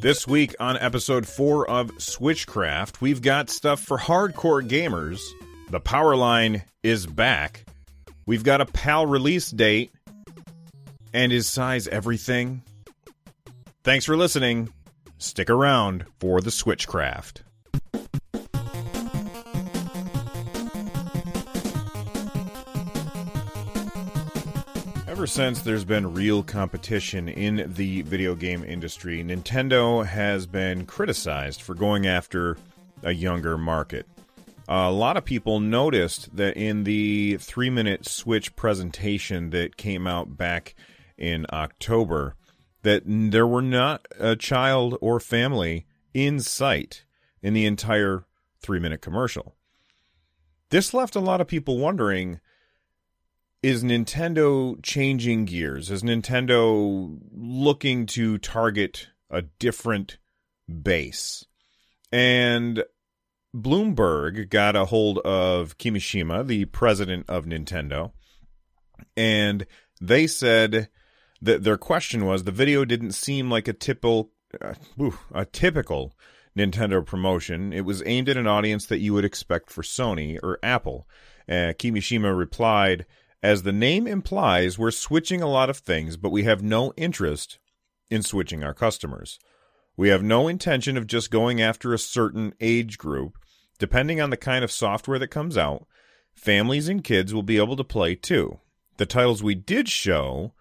This week on episode 4 of Switchcraft, we've got stuff for hardcore gamers. The power line is back. We've got a PAL release date. And is size everything? Thanks for listening. Stick around for the Switchcraft. Since there's been real competition in the video game industry, Nintendo has been criticized for going after a younger market. A lot of people noticed that in the three minute Switch presentation that came out back in October, that there were not a child or family in sight in the entire three minute commercial. This left a lot of people wondering is Nintendo changing gears? Is Nintendo looking to target a different base? And Bloomberg got a hold of Kimishima, the president of Nintendo, and they said that their question was the video didn't seem like a typical uh, a typical Nintendo promotion. It was aimed at an audience that you would expect for Sony or Apple. Uh, Kimishima replied, as the name implies, we're switching a lot of things, but we have no interest in switching our customers. We have no intention of just going after a certain age group. Depending on the kind of software that comes out, families and kids will be able to play too. The titles we did show,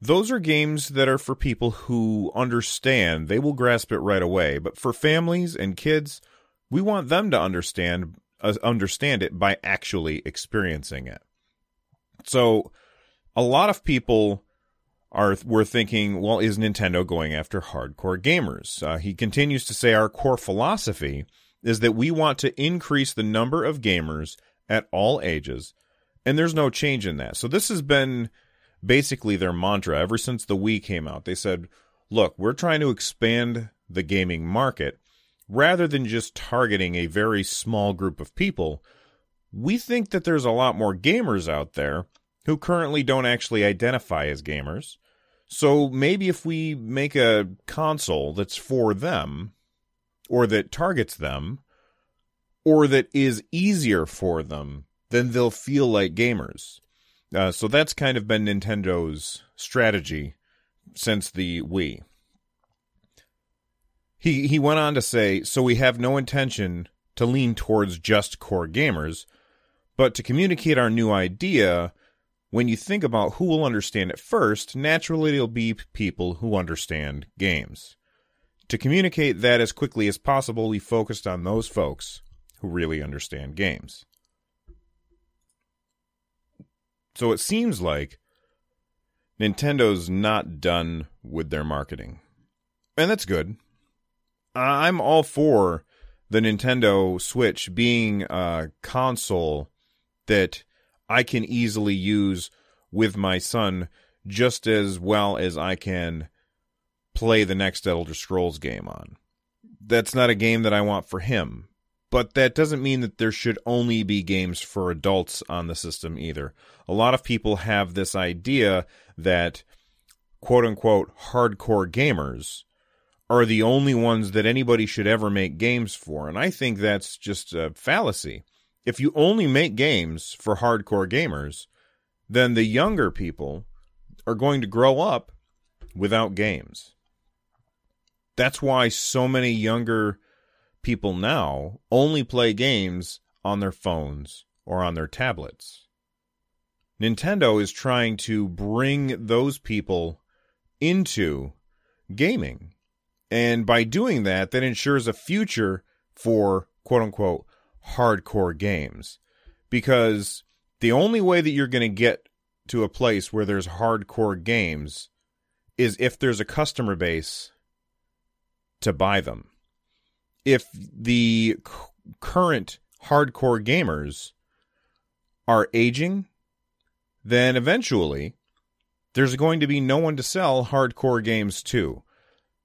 those are games that are for people who understand. They will grasp it right away. But for families and kids, we want them to understand uh, understand it by actually experiencing it. So a lot of people are were thinking, well, is Nintendo going after hardcore gamers? Uh, he continues to say our core philosophy is that we want to increase the number of gamers at all ages, and there's no change in that. So this has been basically their mantra ever since the Wii came out. They said, look, we're trying to expand the gaming market rather than just targeting a very small group of people we think that there's a lot more gamers out there who currently don't actually identify as gamers. So maybe if we make a console that's for them, or that targets them, or that is easier for them, then they'll feel like gamers. Uh, so that's kind of been Nintendo's strategy since the Wii. He he went on to say, so we have no intention to lean towards just core gamers, but to communicate our new idea, when you think about who will understand it first, naturally it'll be people who understand games. To communicate that as quickly as possible, we focused on those folks who really understand games. So it seems like Nintendo's not done with their marketing. And that's good. I'm all for the Nintendo Switch being a console that I can easily use with my son just as well as I can play the next Elder Scrolls game on. That's not a game that I want for him. But that doesn't mean that there should only be games for adults on the system either. A lot of people have this idea that quote unquote hardcore gamers are the only ones that anybody should ever make games for. And I think that's just a fallacy if you only make games for hardcore gamers, then the younger people are going to grow up without games. That's why so many younger people now only play games on their phones or on their tablets. Nintendo is trying to bring those people into gaming. And by doing that, that ensures a future for quote unquote hardcore games. Because the only way that you're going to get to a place where there's hardcore games is if there's a customer base to buy them. If the c- current hardcore gamers are aging, then eventually there's going to be no one to sell hardcore games to.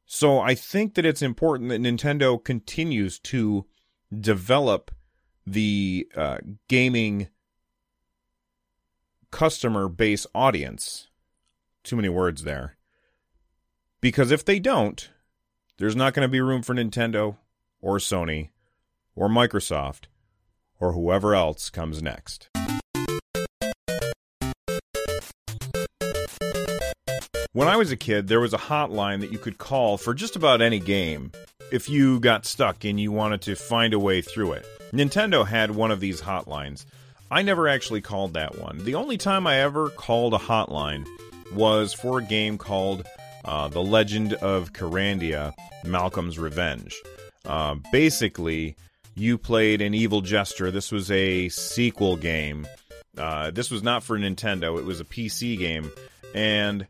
So I think that it's important that Nintendo continues to develop the uh, gaming customer base audience. Too many words there. Because if they don't, there's not going to be room for Nintendo or Sony or Microsoft or whoever else comes next. When I was a kid, there was a hotline that you could call for just about any game if you got stuck and you wanted to find a way through it. Nintendo had one of these hotlines. I never actually called that one. The only time I ever called a hotline was for a game called uh, The Legend of Kyrandia Malcolm's Revenge. Uh, basically, you played an evil jester. This was a sequel game. Uh, this was not for Nintendo, it was a PC game. And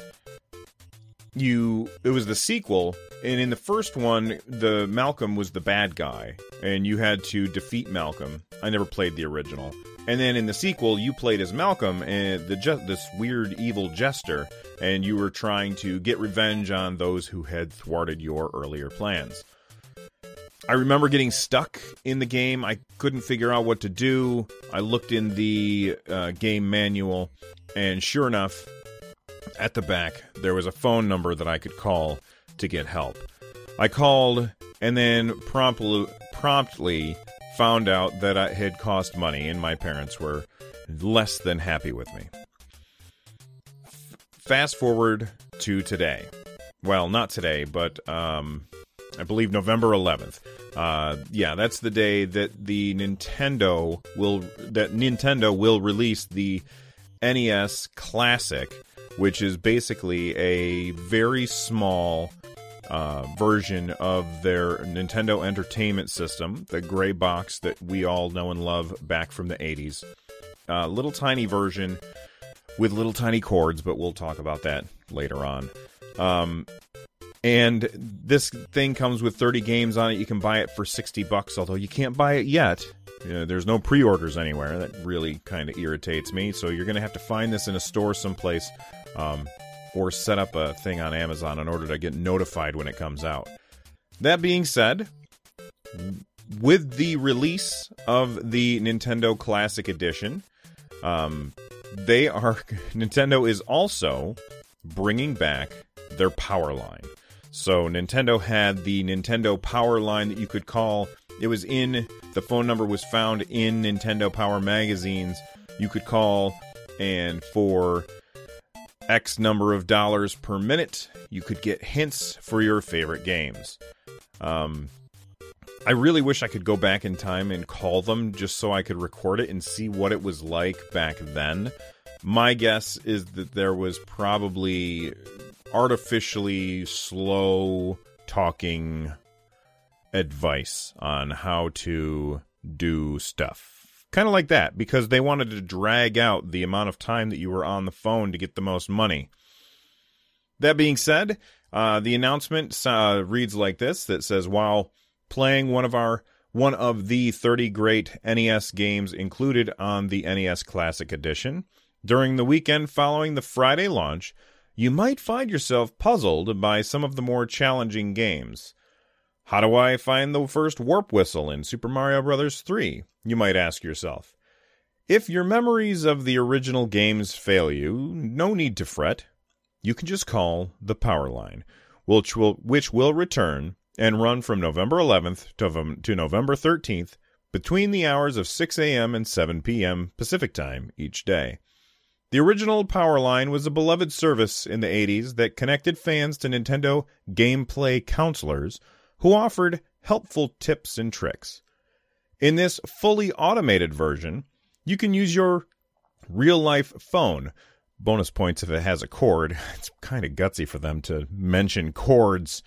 you it was the sequel and in the first one the malcolm was the bad guy and you had to defeat malcolm. I never played the original. And then in the sequel you played as malcolm and the this weird evil jester and you were trying to get revenge on those who had thwarted your earlier plans. I remember getting stuck in the game. I couldn't figure out what to do. I looked in the uh, game manual and sure enough at the back, there was a phone number that I could call to get help. I called and then promptly, promptly found out that it had cost money, and my parents were less than happy with me. Fast forward to today. Well, not today, but um, I believe November 11th. Uh, yeah, that's the day that the Nintendo will that Nintendo will release the NES Classic which is basically a very small uh, version of their Nintendo Entertainment System, the gray box that we all know and love back from the 80s. Uh, little tiny version with little tiny cords, but we'll talk about that later on. Um, and this thing comes with 30 games on it. You can buy it for 60 bucks, although you can't buy it yet. You know, there's no pre-orders anywhere. That really kind of irritates me. So you're going to have to find this in a store someplace um, or set up a thing on Amazon in order to get notified when it comes out. That being said, with the release of the Nintendo Classic Edition, um, they are Nintendo is also bringing back their power line. So Nintendo had the Nintendo Power line that you could call. It was in the phone number was found in Nintendo Power magazines. You could call and for X number of dollars per minute, you could get hints for your favorite games. Um, I really wish I could go back in time and call them just so I could record it and see what it was like back then. My guess is that there was probably artificially slow talking advice on how to do stuff kind of like that because they wanted to drag out the amount of time that you were on the phone to get the most money. That being said, uh, the announcement uh, reads like this: that says while playing one of our one of the 30 great NES games included on the NES Classic Edition during the weekend following the Friday launch, you might find yourself puzzled by some of the more challenging games. How do I find the first warp whistle in Super Mario Bros. 3? You might ask yourself. If your memories of the original games fail you, no need to fret. You can just call the power line, which will, which will return and run from November 11th to, to November 13th between the hours of 6 a.m. and 7 p.m. Pacific Time each day. The original Power Line was a beloved service in the 80s that connected fans to Nintendo gameplay counselors who offered helpful tips and tricks. In this fully automated version, you can use your real life phone. Bonus points if it has a cord. It's kind of gutsy for them to mention cords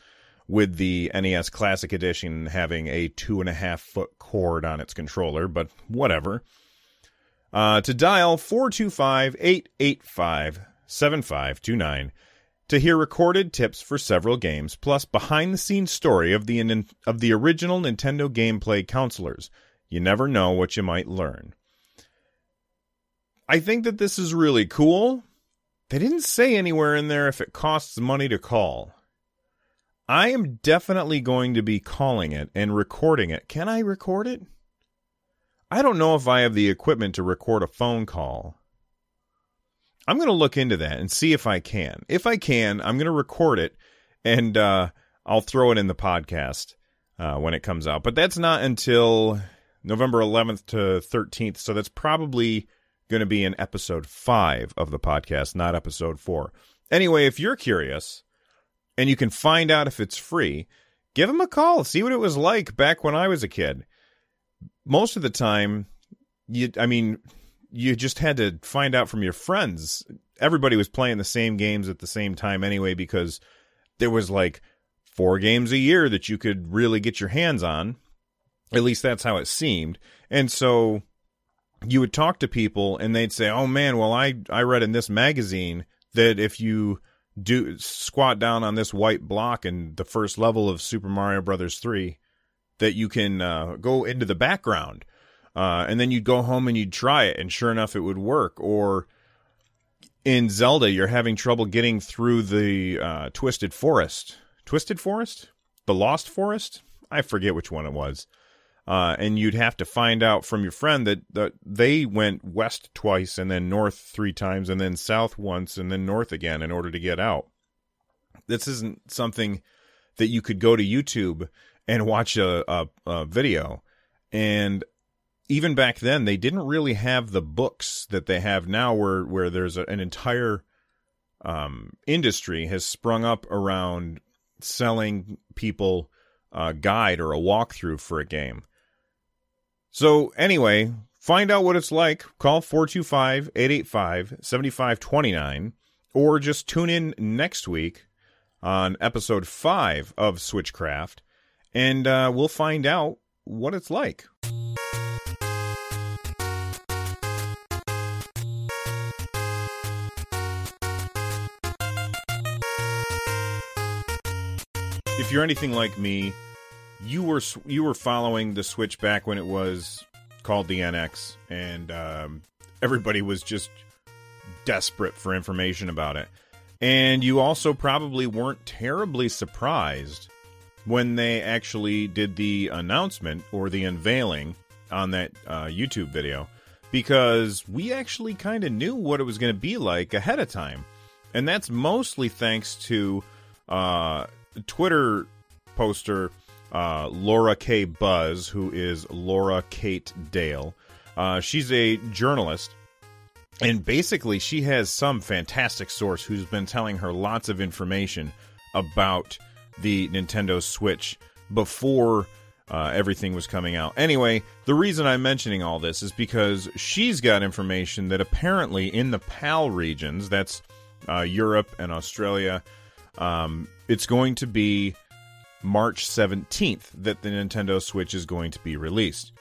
with the NES Classic Edition having a two and a half foot cord on its controller, but whatever. Uh, to dial 425 885 7529 to hear recorded tips for several games, plus behind the scenes story of the, of the original Nintendo gameplay counselors. You never know what you might learn. I think that this is really cool. They didn't say anywhere in there if it costs money to call. I am definitely going to be calling it and recording it. Can I record it? I don't know if I have the equipment to record a phone call. I'm going to look into that and see if I can. If I can, I'm going to record it and uh, I'll throw it in the podcast uh, when it comes out. But that's not until November 11th to 13th. So that's probably going to be in episode five of the podcast, not episode four. Anyway, if you're curious and you can find out if it's free, give them a call. See what it was like back when I was a kid. Most of the time, you, I mean, you just had to find out from your friends. Everybody was playing the same games at the same time anyway, because there was like four games a year that you could really get your hands on. At least that's how it seemed. And so you would talk to people and they'd say, "Oh man, well I I read in this magazine that if you do squat down on this white block in the first level of Super Mario Brothers 3 that you can uh, go into the background." Uh, and then you'd go home and you'd try it and sure enough it would work or in Zelda you're having trouble getting through the uh, Twisted Forest. Twisted Forest? The Lost Forest? I forget which one it was. Uh, and you'd have to find out from your friend that, that they went west twice and then north three times and then south once and then north again in order to get out. This isn't something that you could go to YouTube and watch a, a, a video. And even back then, they didn't really have the books that they have now, where where there's a, an entire um, industry has sprung up around selling people a guide or a walkthrough for a game. So, anyway, find out what it's like. Call 425 885 7529 or just tune in next week on episode 5 of Switchcraft and uh, we'll find out what it's like. If you're anything like me, you were you were following the Switch back when it was called the NX, and um, everybody was just desperate for information about it. And you also probably weren't terribly surprised when they actually did the announcement or the unveiling on that uh, YouTube video because we actually kind of knew what it was going to be like ahead of time. And that's mostly thanks to uh, Twitter poster uh, Laura K. Buzz, who is Laura Kate Dale. Uh, she's a journalist, and basically, she has some fantastic source who's been telling her lots of information about the Nintendo Switch before uh, everything was coming out. Anyway, the reason I'm mentioning all this is because she's got information that apparently in the PAL regions, that's uh, Europe and Australia, um, it's going to be March 17th that the Nintendo Switch is going to be released.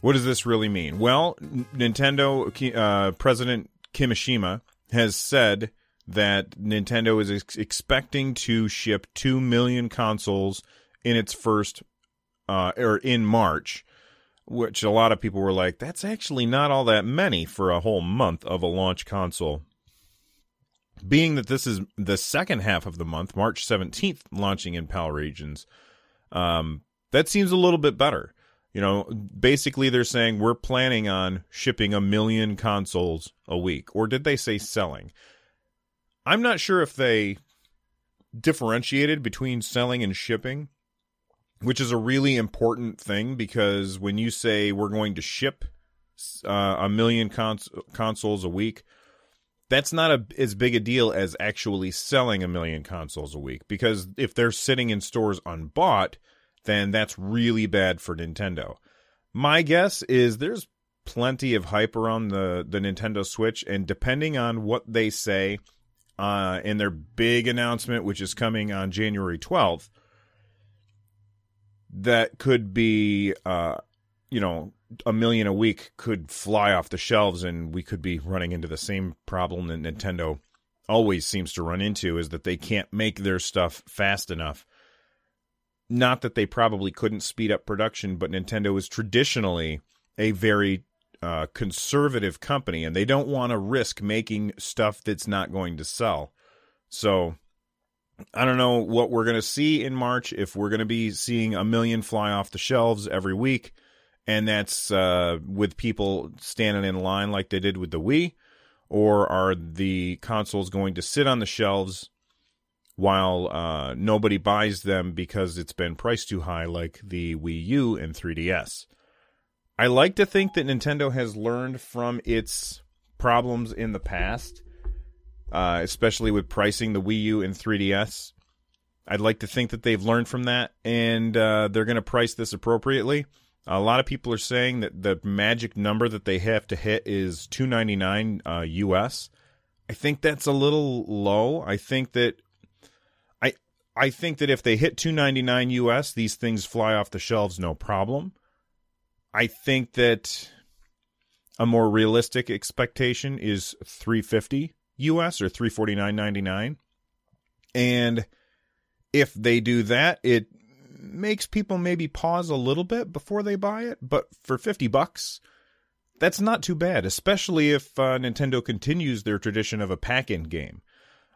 What does this really mean? Well, Nintendo uh, President Kimishima has said that Nintendo is ex- expecting to ship 2 million consoles in its first uh, or in March, which a lot of people were like, that's actually not all that many for a whole month of a launch console being that this is the second half of the month, March 17th, launching in PAL regions, um, that seems a little bit better. You know, basically they're saying we're planning on shipping a million consoles a week. Or did they say selling? I'm not sure if they differentiated between selling and shipping, which is a really important thing because when you say we're going to ship uh, a million cons- consoles a week, that's not a, as big a deal as actually selling a million consoles a week because if they're sitting in stores unbought, then that's really bad for Nintendo. My guess is there's plenty of hype around the, the Nintendo Switch, and depending on what they say, uh, in their big announcement, which is coming on January 12th, that could be, uh, you know, a million a week could fly off the shelves, and we could be running into the same problem that Nintendo always seems to run into is that they can't make their stuff fast enough. Not that they probably couldn't speed up production, but Nintendo is traditionally a very uh, conservative company, and they don't want to risk making stuff that's not going to sell. So I don't know what we're going to see in March. If we're going to be seeing a million fly off the shelves every week, and that's uh, with people standing in line like they did with the Wii, or are the consoles going to sit on the shelves while uh, nobody buys them because it's been priced too high, like the Wii U and 3DS? I like to think that Nintendo has learned from its problems in the past, uh, especially with pricing the Wii U and 3DS. I'd like to think that they've learned from that and uh, they're going to price this appropriately. A lot of people are saying that the magic number that they have to hit is 299 uh, US. I think that's a little low. I think that I I think that if they hit 299 US, these things fly off the shelves no problem. I think that a more realistic expectation is 350 US or 349.99. And if they do that, it makes people maybe pause a little bit before they buy it, but for 50 bucks, that's not too bad, especially if uh, Nintendo continues their tradition of a pack-in game.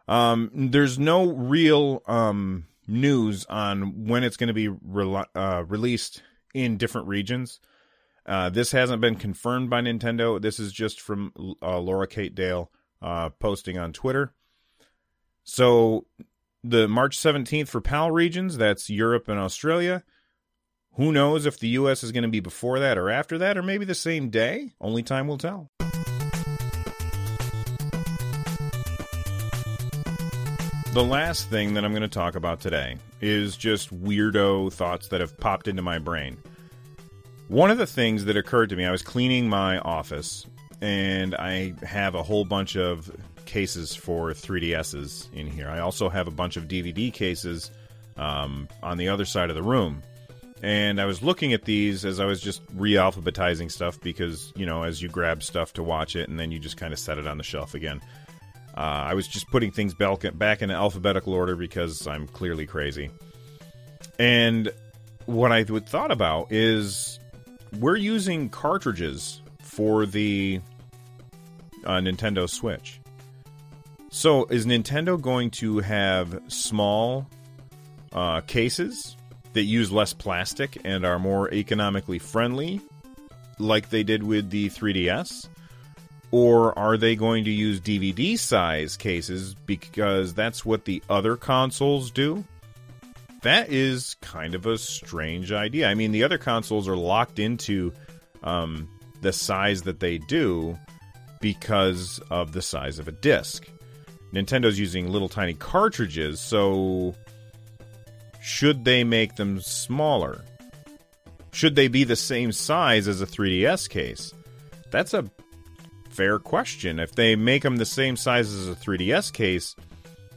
Um, there's no real um, news on when it's going to be re- uh, released in different regions. Uh, this hasn't been confirmed by Nintendo. This is just from uh, Laura Kate Dale uh, posting on Twitter. So the March 17th for PAL regions, that's Europe and Australia. Who knows if the US is going to be before that or after that, or maybe the same day? Only time will tell. The last thing that I'm going to talk about today is just weirdo thoughts that have popped into my brain. One of the things that occurred to me, I was cleaning my office and I have a whole bunch of cases for 3DSs in here. I also have a bunch of DVD cases um, on the other side of the room. And I was looking at these as I was just re alphabetizing stuff because, you know, as you grab stuff to watch it and then you just kind of set it on the shelf again. Uh, I was just putting things back in alphabetical order because I'm clearly crazy. And what I thought about is we're using cartridges for the uh, Nintendo Switch. So, is Nintendo going to have small uh, cases that use less plastic and are more economically friendly, like they did with the 3DS? Or are they going to use DVD size cases because that's what the other consoles do? that is kind of a strange idea. I mean, the other consoles are locked into um, the size that they do because of the size of a disc. Nintendo's using little tiny cartridges, so should they make them smaller? Should they be the same size as a 3DS case? That's a fair question. If they make them the same size as a 3DS case,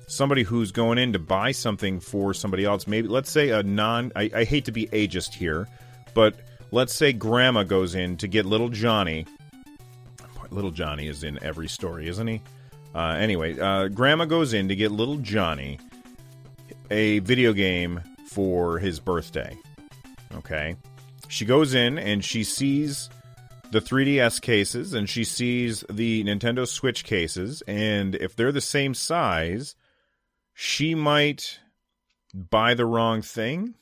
somebody who's going in to buy something for somebody else, maybe let's say a non I, I hate to be ageist here, but let's say grandma goes in to get little Johnny. Little Johnny is in every story, isn't he? Uh, anyway, uh, grandma goes in to get little Johnny a video game for his birthday. Okay. She goes in and she sees the 3DS cases and she sees the Nintendo Switch cases. And if they're the same size, she might buy the wrong thing.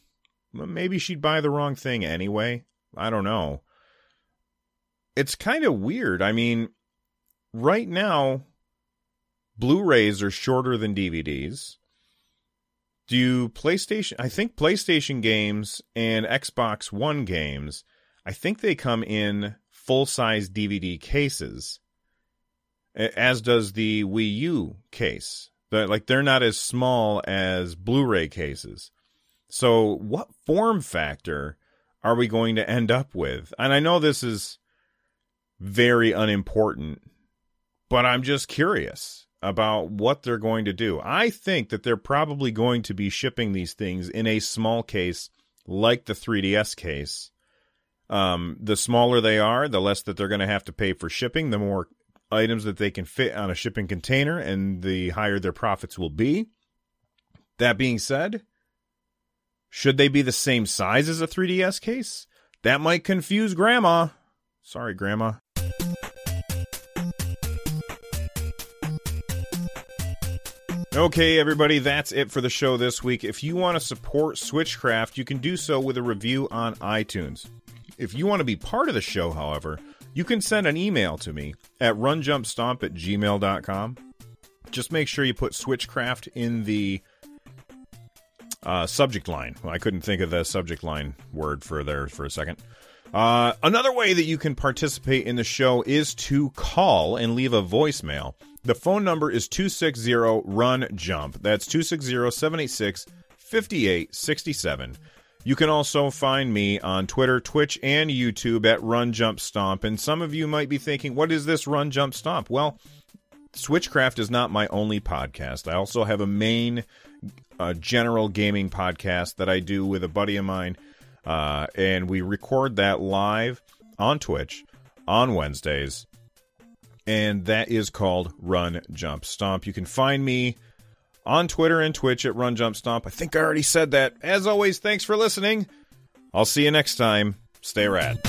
Maybe she'd buy the wrong thing anyway. I don't know. It's kind of weird. I mean, right now, Blu rays are shorter than DVDs. Do PlayStation, I think PlayStation games and Xbox One games, I think they come in full size DVD cases, as does the Wii U case. They're, like they're not as small as Blu-ray cases. So what form factor are we going to end up with? And I know this is very unimportant, but I'm just curious. About what they're going to do. I think that they're probably going to be shipping these things in a small case like the 3DS case. Um, the smaller they are, the less that they're going to have to pay for shipping, the more items that they can fit on a shipping container, and the higher their profits will be. That being said, should they be the same size as a 3DS case? That might confuse Grandma. Sorry, Grandma. Okay, everybody, that's it for the show this week. If you want to support Switchcraft, you can do so with a review on iTunes. If you want to be part of the show, however, you can send an email to me at runjumpstomp at gmail.com. Just make sure you put Switchcraft in the uh, subject line. Well, I couldn't think of the subject line word for there for a second. Uh, another way that you can participate in the show is to call and leave a voicemail. The phone number is 260 Run Jump. That's 260 786 5867. You can also find me on Twitter, Twitch, and YouTube at Run Jump Stomp. And some of you might be thinking, what is this Run Jump Stomp? Well, Switchcraft is not my only podcast. I also have a main uh, general gaming podcast that I do with a buddy of mine. Uh, and we record that live on Twitch on Wednesdays and that is called Run Jump Stomp. You can find me on Twitter and Twitch at Run Jump Stomp. I think I already said that. As always, thanks for listening. I'll see you next time. Stay rad.